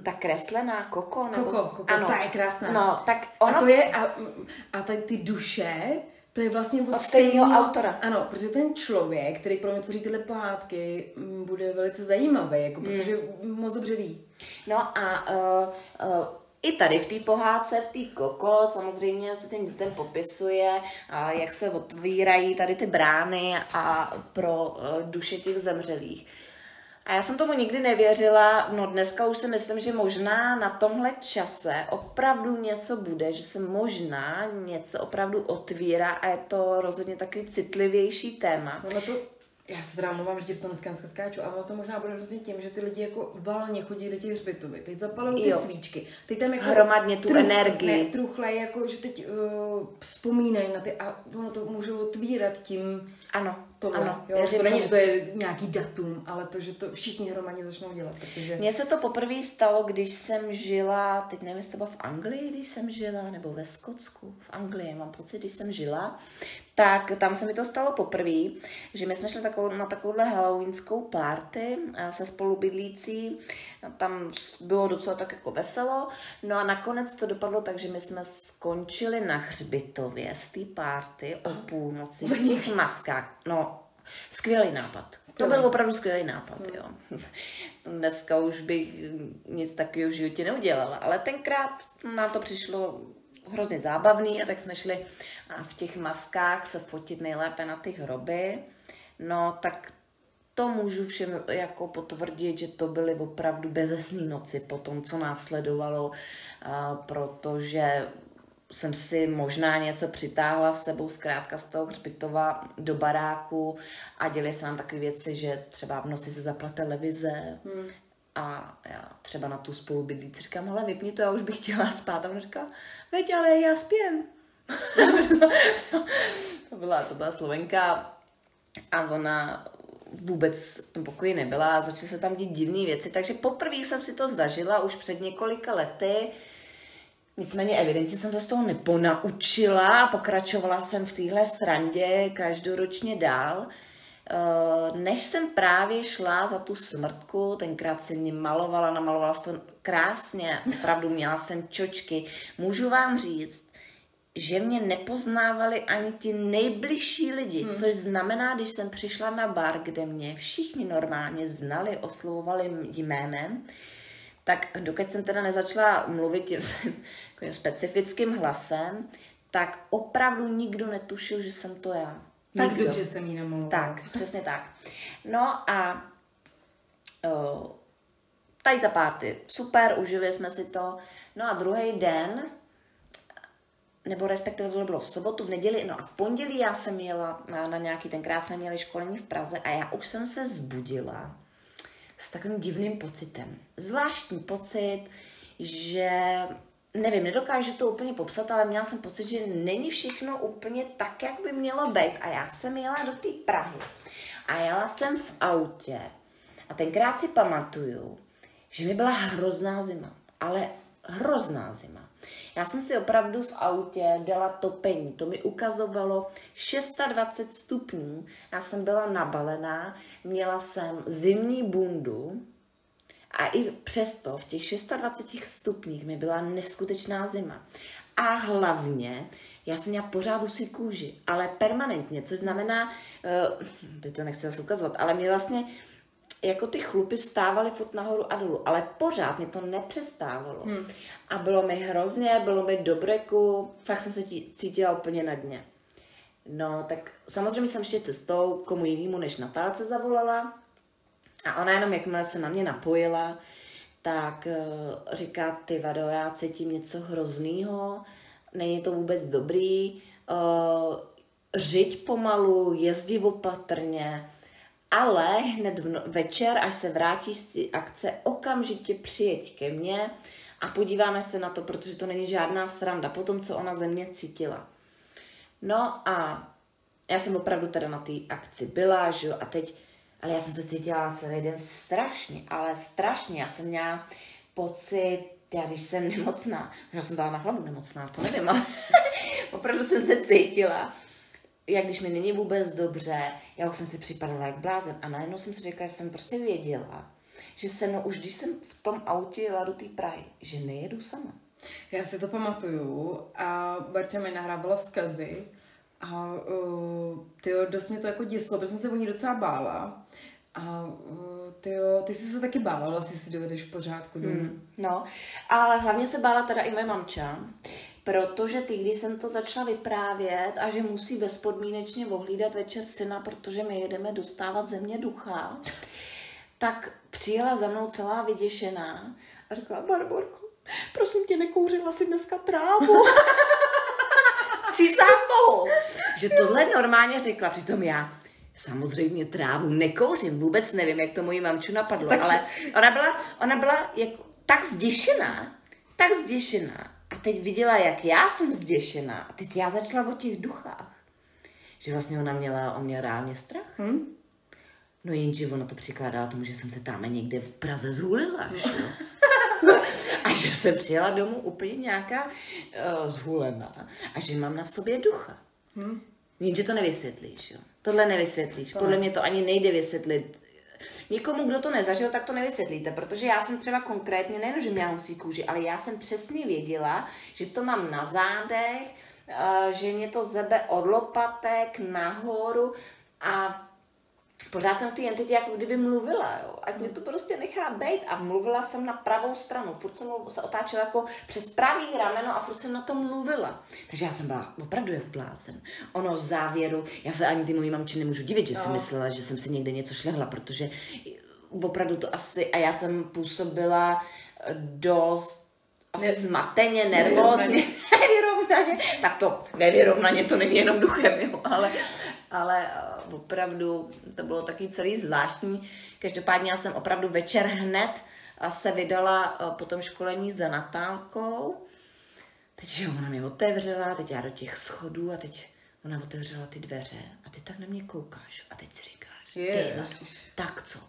ta kreslená Koko? Nebo... Koko, Koko, ano. ta je krásná. No, tak ono... A to je, a, a tady ty duše, to je vlastně od, od stejného autora. Ano, protože ten člověk, který pro mě tvoří tyhle pohádky, bude velice zajímavý, jako, hmm. protože moc dobře ví. No a uh, uh, i tady v té pohádce, v té koko, samozřejmě se tím dětem popisuje, jak se otvírají tady ty brány a pro eh, duše těch zemřelých. A já jsem tomu nikdy nevěřila, no dneska už si myslím, že možná na tomhle čase opravdu něco bude, že se možná něco opravdu otvírá a je to rozhodně takový citlivější téma. Ono to já se teda mluvám, že ti v tom dneska skáču, ale to možná bude hrozně tím, že ty lidi jako valně chodí do těch hřbitovy. Teď zapalují ty jo. svíčky. Teď tam jako Hromadně tu truch, energii. Ne, truchlej, jako, že teď uh, vzpomínají na ty a ono to může otvírat tím. Ano, tohle. Ano, jo, to není, že to je nějaký datum, ale to, že to všichni hromadně začnou dělat. Protože... Mně se to poprvé stalo, když jsem žila, teď nevím, jestli to bylo v Anglii, když jsem žila, nebo ve Skotsku, v Anglii, mám pocit, když jsem žila, tak tam se mi to stalo poprvé, že my jsme šli takovou, na takovouhle halloweenskou party se spolubydlící, tam bylo docela tak jako veselo, no a nakonec to dopadlo tak, že my jsme skončili na hřbitově z té party o půlnoci v těch maskách. No, skvělý nápad. To byl opravdu skvělý nápad, hmm. jo. Dneska už bych nic takového v životě neudělala, ale tenkrát nám to přišlo hrozně zábavný a tak jsme šli a v těch maskách se fotit nejlépe na ty hroby. No tak to můžu všem jako potvrdit, že to byly opravdu bezesný noci po tom, co následovalo, protože jsem si možná něco přitáhla s sebou zkrátka z toho hřbitova do baráku a děli se nám takové věci, že třeba v noci se zapla televize hmm. a já třeba na tu spolubydlící říkám, ale vypni to, já už bych chtěla spát. A on říká, veď, ale já spím. to, byla, to byla Slovenka a ona vůbec v tom pokoji nebyla a začaly se tam dít divné věci. Takže poprvé jsem si to zažila už před několika lety. Nicméně evidentně jsem se z toho neponaučila a pokračovala jsem v téhle srandě každoročně dál. Eh, než jsem právě šla za tu smrtku, tenkrát jsem mě malovala, namalovala to krásně, opravdu měla jsem čočky. Můžu vám říct, že mě nepoznávali ani ti nejbližší lidi, hmm. což znamená, když jsem přišla na bar, kde mě všichni normálně znali, oslovovali jménem, tak dokud jsem teda nezačala mluvit tím specifickým hlasem, tak opravdu nikdo netušil, že jsem to já. Tak nikdo. dobře jsem jí nemluvila. Tak, přesně tak. No a uh, tady ta party, super, užili jsme si to. No a druhý den, nebo respektive to bylo v sobotu, v neděli, no a v pondělí já jsem jela na, na nějaký, tenkrát jsme měli školení v Praze a já už jsem se zbudila s takovým divným pocitem. Zvláštní pocit, že nevím, nedokážu to úplně popsat, ale měla jsem pocit, že není všechno úplně tak, jak by mělo být. A já jsem jela do té Prahy a jela jsem v autě a tenkrát si pamatuju, že mi byla hrozná zima, ale hrozná zima. Já jsem si opravdu v autě dala topení. To mi ukazovalo 26 stupňů. Já jsem byla nabalená, měla jsem zimní bundu a i přesto v těch 26 stupních mi byla neskutečná zima. A hlavně já jsem měla pořád usí kůži, ale permanentně, což znamená, uh, teď to nechci zase ukazovat, ale mě vlastně jako ty chlupy stávaly furt nahoru a dolů, ale pořád mě to nepřestávalo. Hmm. A bylo mi hrozně, bylo mi do breku, fakt jsem se cítila úplně na dně. No, tak samozřejmě jsem ještě cestou komu jinému než Natálce zavolala a ona jenom, jakmile se na mě napojila, tak uh, říká, ty vado, já cítím něco hroznýho, není to vůbec dobrý, uh, řiď pomalu, jezdí opatrně, ale hned v no- večer, až se vrátí z té akce, okamžitě přijeď ke mně a podíváme se na to, protože to není žádná sranda, po tom, co ona ze mě cítila. No a já jsem opravdu teda na té akci byla, že jo, a teď, ale já jsem se cítila celý den strašně, ale strašně, já jsem měla pocit, já když jsem nemocná, možná jsem dala na hlavu nemocná, to nevím, ale opravdu jsem se cítila, jak když mi není vůbec dobře, já už jsem si připadala jak blázen a najednou jsem si řekla, že jsem prostě věděla, že se mnou, už když jsem v tom autě jela do té Prahy, že nejedu sama. Já si to pamatuju a Barča mi nahrávala vzkazy a uh, tyjo, dost mě to jako děsilo, protože jsem se o ní docela bála. A uh, ty jo, ty jsi se taky bála, vlastně si dovedeš v pořádku domů. Hmm. No, ale hlavně se bála teda i moje mamča, protože ty, když jsem to začala vyprávět a že musí bezpodmínečně ohlídat večer syna, protože my jedeme dostávat země ducha, tak přijela za mnou celá vyděšená a řekla, Barborko, prosím tě, nekouřila si dneska trávu. Přísám Bohu, že tohle normálně řekla, přitom já samozřejmě trávu nekouřím, vůbec nevím, jak to mojí mamču napadlo, tak... ale ona byla, ona byla jako tak zděšená, tak zděšená. A teď viděla, jak já jsem zděšená. A teď já začala o těch duchách. Že vlastně ona měla, on měl reálně strach. Hmm? No jenže ono to přikládá tomu, že jsem se tam někde v Praze zhulila, že? a že jsem přijela domů úplně nějaká uh, zhulená a že mám na sobě ducha. Hmm. Jenže to nevysvětlíš, jo? Tohle nevysvětlíš. To Podle mě to ani nejde vysvětlit. Někomu, kdo to nezažil, tak to nevysvětlíte, protože já jsem třeba konkrétně, nejen, že měla husí kůži, ale já jsem přesně věděla, že to mám na zádech, eh, že mě to zebe od lopatek nahoru a pořád jsem v té entitě jako kdyby mluvila, jo. Ať mě to prostě nechá být a mluvila jsem na pravou stranu. Furt jsem se otáčela jako přes pravý rameno a furt jsem na to mluvila. Takže já jsem byla opravdu jak blázen. Ono v závěru, já se ani ty mojí mamči nemůžu divit, že no. si myslela, že jsem si někde něco šlehla, protože opravdu to asi, a já jsem působila dost asi ne, zmateně, nervózně, nevyrovnaně. tak to nevyrovnaně, to není jenom duchem, jo, ale, ale uh, opravdu to bylo taky celý zvláštní. Každopádně já jsem opravdu večer hned uh, se vydala uh, po tom školení za Natálkou. Teď jo, ona mě otevřela, teď já do těch schodů a teď ona otevřela ty dveře a ty tak na mě koukáš a teď si říkáš, ty, tak co,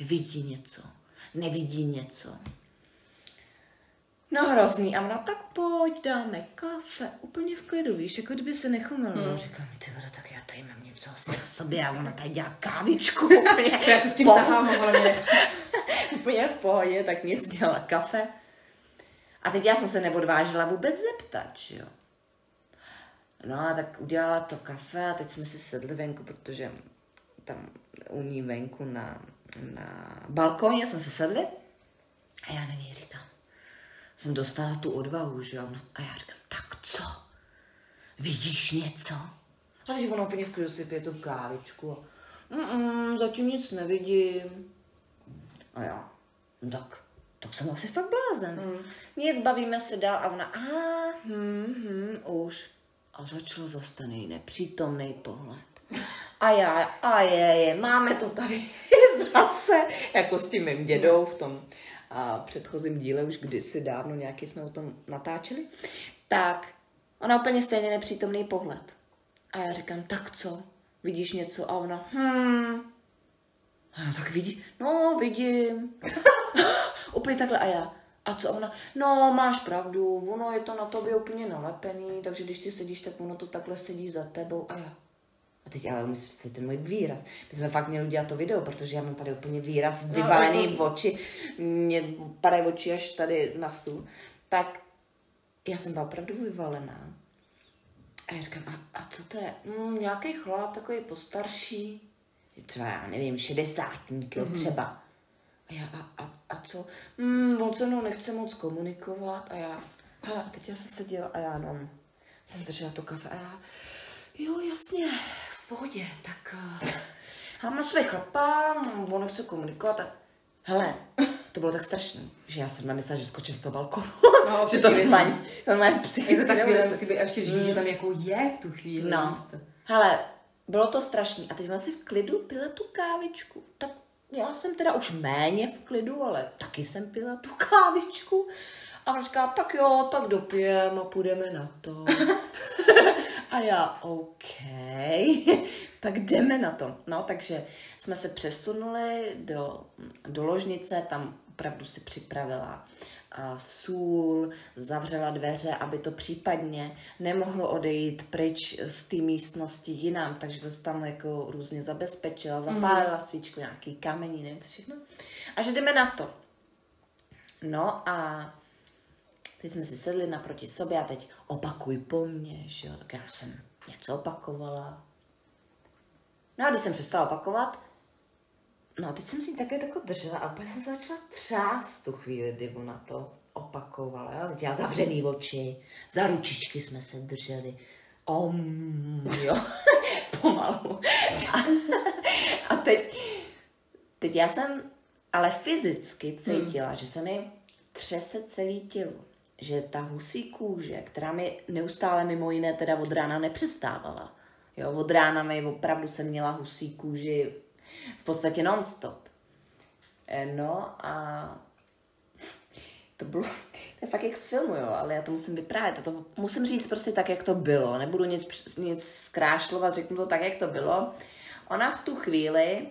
vidí něco, nevidí něco. No hrozný. A ona, tak pojď, dáme kafe. Úplně v klidu, víš, jako kdyby se nechumila. Hmm. Říkám, ty vada, tak já tady mám něco asi na sobě a ona tady dělá kávičku. Úplně já se s tím tahám, ale mě. úplně v pohodě, tak nic dělala kafe. A teď já jsem se neodvážila vůbec zeptat, že jo. No a tak udělala to kafe a teď jsme si sedli venku, protože tam u ní venku na, na balkóně jsme se sedli. A já na ní říkám, jsem dostala tu odvahu, že jo. A já říkám, tak co? Vidíš něco? A teď ona úplně v klidu si pije tu kávičku. Mm, zatím nic nevidím. A já, no tak, tak jsem asi fakt blázen. Mm. Nic, bavíme se dál a ona, a hm, hm, už. A začal zase ten nepřítomný pohled. A já, a je, je, máme to tady zase, jako s tím mým dědou v tom a předchozím díle už kdysi dávno nějaký jsme o tom natáčeli, tak ona úplně stejně nepřítomný pohled. A já říkám, tak co? Vidíš něco? A ona, hm. A já, tak vidí, no vidím. úplně takhle a já, a co ona? No, máš pravdu, ono je to na tobě úplně nalepený, takže když ty sedíš, tak ono to takhle sedí za tebou. A já, a teď ale umíš si ten můj výraz. My jsme fakt měli udělat to video, protože já mám tady úplně výraz no, vyvalený no, no. oči, mě padají oči až tady na stůl. Tak já jsem byla opravdu vyvalená. A já říkám, a, a co to je? Mm, nějaký chlap, takový postarší, třeba já nevím, šedesátník, jo, mm-hmm. třeba. A já, a, a, a co? Mm, on se mnou nechce moc komunikovat a já, a teď já se seděla a já no, jsem držela to kafe a já, jo, jasně, pohodě, tak uh, mám na své chlapa, on chce komunikovat a hele, to bylo tak strašné, že já jsem myslela, že skočím z toho balkonu. No, že to normálně, normálně psychicky. tak chvíli musí být, ještě říct, že tam jako je v tu chvíli. No, hele, bylo to strašné. A teď jsem si v klidu pila tu kávičku. Tak já jsem teda už méně v klidu, ale taky jsem pila tu kávičku. A on říká, tak jo, tak dopijem a půjdeme na to. a já, OK, tak jdeme na to. No, takže jsme se přesunuli do, do ložnice, tam opravdu si připravila a sůl, zavřela dveře, aby to případně nemohlo odejít pryč z té místnosti jinam, takže to se tam jako různě zabezpečila, zapálila mm. svíčku, nějaký kamení, nevím co všechno. A že jdeme na to. No a Teď jsme si sedli naproti sobě a teď opakuj po mně, že jo, tak já jsem něco opakovala. No a když jsem přestala opakovat, No a teď jsem si také tako držela a úplně jsem začala třást tu chvíli, kdy ona to opakovala. Jo? Teď já zavřený oči, za ručičky jsme se drželi. Om, jo, pomalu. A, a teď, teď já jsem ale fyzicky cítila, hmm. že se mi třese celé tělo. Že ta husí kůže, která mi neustále mimo jiné teda od rána nepřestávala. Jo, od rána mi opravdu jsem měla husí kůži v podstatě non-stop. E, no a to bylo, to je fakt jak z filmu, jo, ale já to musím vyprávět. A to musím říct prostě tak, jak to bylo. Nebudu nic, nic zkrášlovat, řeknu to tak, jak to bylo. Ona v tu chvíli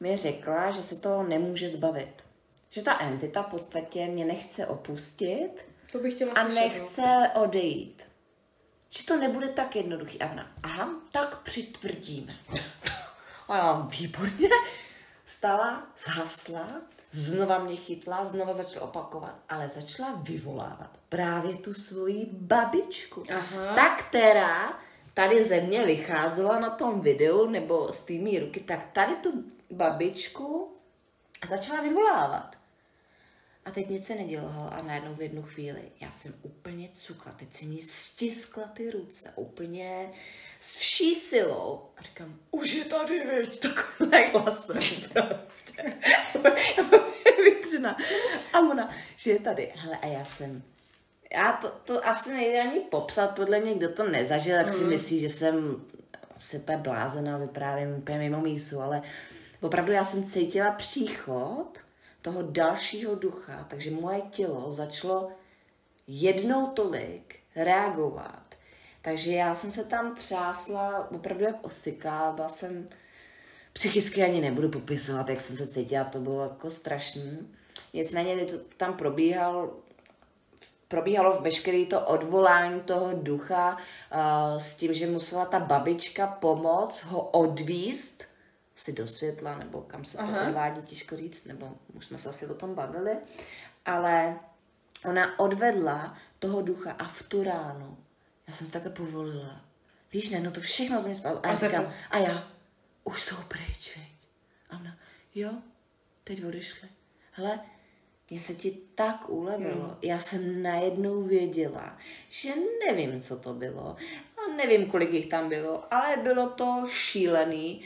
mi řekla, že se to nemůže zbavit. Že ta entita v podstatě mě nechce opustit to bych chtěla a slyšet, nechce no. odejít. Že to nebude tak jednoduchý. A ona, aha, tak přitvrdíme. a já, výborně. Stala, zhasla, znova mě chytla, znova začala opakovat, ale začala vyvolávat právě tu svoji babičku. Aha. Ta, která tady ze mě vycházela na tom videu, nebo z tými ruky, tak tady tu babičku začala vyvolávat. A teď nic se nedělo a najednou v jednu chvíli já jsem úplně cukla, teď si mi stiskla ty ruce úplně s vší silou a říkám, už je tady, veď, takovýhle hlasem prostě. Vytřena. A ona, že je tady. Hele, a já jsem, já to, to asi nejde ani popsat, podle mě, kdo to nezažil, tak si mm. myslí, že jsem se úplně blázená, vyprávím úplně mimo mísu, ale opravdu já jsem cítila příchod toho dalšího ducha, takže moje tělo začalo jednou tolik reagovat. Takže já jsem se tam třásla opravdu jak osyka, byla jsem psychicky ani nebudu popisovat, jak jsem se cítila, to bylo jako strašný. Nicméně to tam probíhal, probíhalo veškeré to odvolání toho ducha uh, s tím, že musela ta babička pomoct ho odvíst si do světla, nebo kam se Aha. to odvádí, těžko říct, nebo už jsme se asi o tom bavili, ale ona odvedla toho ducha a v tu ránu já jsem se takhle povolila. Víš, ne, no to všechno ze mě spadlo. A já a říkám, a já, už jsou pryč, veď. A ona, jo, teď odešli. Hele, mně se ti tak ulevilo. Hmm. Já jsem najednou věděla, že nevím, co to bylo. A nevím, kolik jich tam bylo, ale bylo to šílený.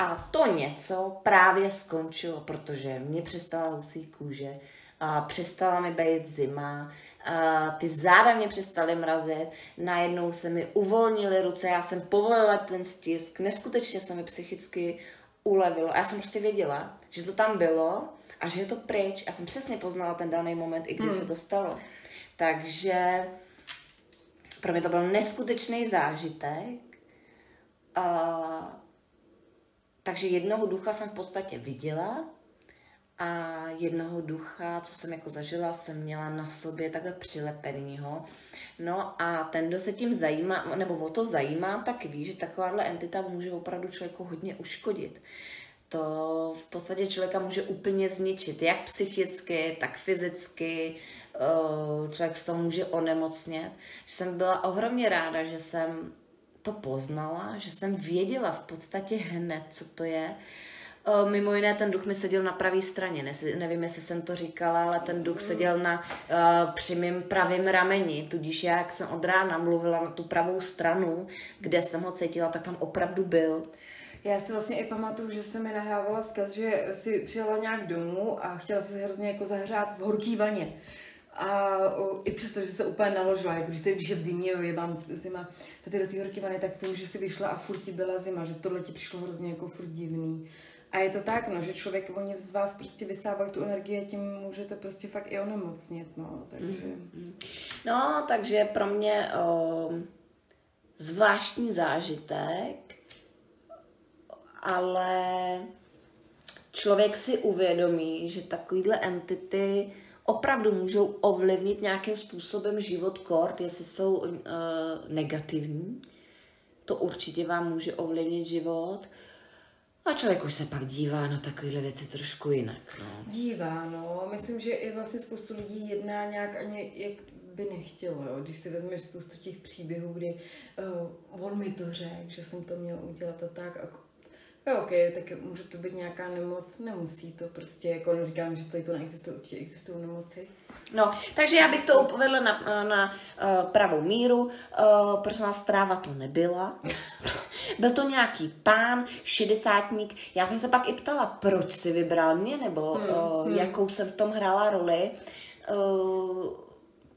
A to něco právě skončilo, protože mě přestala husí kůže, a přestala mi být zima, a ty záda mě přestaly mrazit, najednou se mi uvolnily ruce, já jsem povolila ten stisk, neskutečně se mi psychicky ulevilo. A já jsem prostě věděla, že to tam bylo a že je to pryč. Já jsem přesně poznala ten daný moment, i kdy hmm. se to stalo. Takže pro mě to byl neskutečný zážitek. A takže jednoho ducha jsem v podstatě viděla a jednoho ducha, co jsem jako zažila, jsem měla na sobě takhle přilepenýho. No a ten, kdo se tím zajímá, nebo o to zajímá, tak ví, že takováhle entita může opravdu člověku hodně uškodit. To v podstatě člověka může úplně zničit, jak psychicky, tak fyzicky. Eh, člověk z toho může onemocnět. Jsem byla ohromně ráda, že jsem to poznala, že jsem věděla v podstatě hned, co to je. E, mimo jiné, ten duch mi seděl na pravé straně. Ne, nevím, jestli jsem to říkala, ale ten duch seděl na uh, při mým pravém rameni. Tudíž já, jak jsem od rána mluvila na tu pravou stranu, kde jsem ho cítila, tak tam opravdu byl. Já si vlastně i pamatuju, že se mi nahrávala vzkaz, že si přijela nějak domů a chtěla se hrozně jako zahřát v horký vaně. A o, i přesto, že se úplně naložila, jako když, když je v zimě, je vám zima, ty do té horky vany, tak tím, že si vyšla a furt ti byla zima, že tohle ti přišlo hrozně jako furt divný. A je to tak, no, že člověk, oni z vás prostě vysávají tu energii a tím můžete prostě fakt i onemocnit, no, takže... Mm-hmm. No, takže pro mě o, zvláštní zážitek, ale člověk si uvědomí, že takovýhle entity opravdu můžou ovlivnit nějakým způsobem život kort, jestli jsou uh, negativní. To určitě vám může ovlivnit život. A člověk už se pak dívá na takovéhle věci trošku jinak. No. Dívá, no. Myslím, že i vlastně spoustu lidí jedná nějak ani jak by nechtělo, jo. Když si vezmeš spoustu těch příběhů, kdy uh, on mi to řekl, že jsem to měl udělat a tak a Jo, ok, tak může to být nějaká nemoc, nemusí to prostě, jako říkám, že tady to neexistuje, určitě existují nemoci. No, takže já bych to uvedla na, na, na uh, pravou míru, uh, protože nás stráva to nebyla. Byl to nějaký pán, šedesátník. Já jsem se pak i ptala, proč si vybral mě, nebo hmm, uh, hmm. jakou jsem v tom hrála roli. Uh,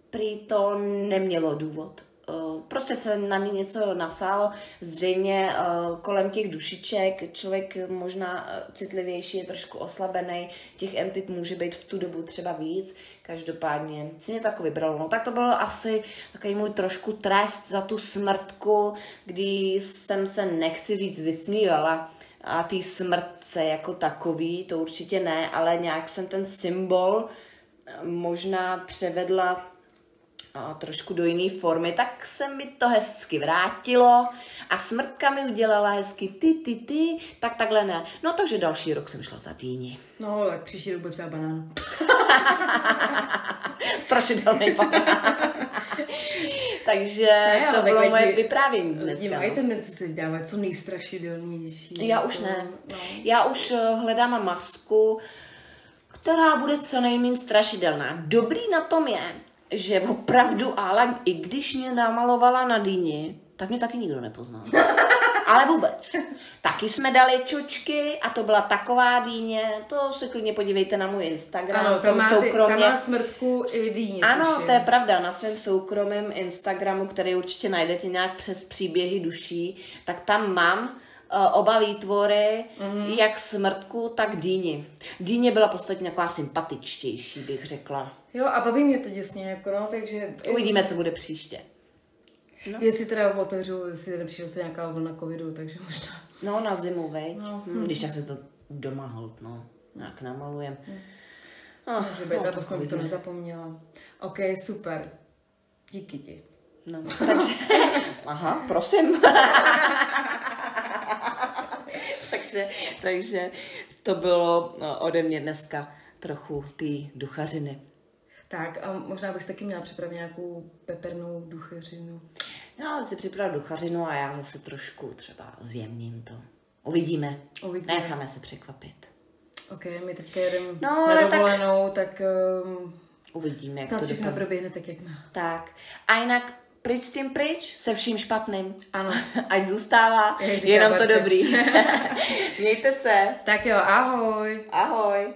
prý to nemělo důvod. Uh, prostě se na ní něco nasálo, zřejmě uh, kolem těch dušiček, člověk možná citlivější, je trošku oslabený, těch entit může být v tu dobu třeba víc, každopádně si mě tak vybralo. No tak to bylo asi takový můj trošku trest za tu smrtku, kdy jsem se, nechci říct, vysmívala, a té smrtce jako takový, to určitě ne, ale nějak jsem ten symbol možná převedla trošku do jiné formy, tak se mi to hezky vrátilo a smrtka mi udělala hezky ty, ty, ty, tak takhle ne. No takže další rok jsem šla za dýni. No, tak příští rok bude třeba banán. Strašidelný banán. takže ne, to bylo moje lidi, vyprávění dneska. Lidi mají no. tendenci si dávat co nejstrašidelnější. Já už ne. No. Já už eh, hledám masku, která bude co nejméně strašidelná. Dobrý na tom je, že opravdu ale i když mě namalovala na dýni, tak mě taky nikdo nepoznal. Ale vůbec. Taky jsme dali čočky a to byla taková dýně, to se klidně podívejte na můj Instagram. Ano, tam má, soukromě... tam má smrtku i dýně. Ano, tuším. to je pravda, na svém soukromém Instagramu, který určitě najdete nějak přes příběhy duší, tak tam mám oba výtvory, mm-hmm. jak smrtku, tak dýni. Dýně byla podstatně taková sympatičtější, bych řekla. Jo, a baví mě to děsně, jako no, takže... Uvidíme, co bude příště. No. Jestli teda otevřu, jestli nepřišel se nějaká vlna covidu, takže možná... No, na zimu, veď. No. Hm, když tak se to doma hold, no. Nějak namalujem. Hm. Oh, Může být, no, jsme to nezapomněla. OK, super. Díky ti. No, takže... Aha, prosím. takže, takže to bylo no, ode mě dneska trochu ty duchařiny. Tak a možná bys taky měla připravit nějakou pepernou duchařinu. Já si připravit duchařinu a já zase trošku třeba zjemním to. Uvidíme. Uvidíme. Necháme se překvapit. Ok, my teďka jedeme no, na dovolenou, tak... tak um, Uvidíme, jak to všechno proběhne tak, jak má. Tak. A jinak pryč s tím pryč, se vším špatným. Ano. Ať zůstává jenom to dobrý. Mějte se. Tak jo, ahoj. Ahoj.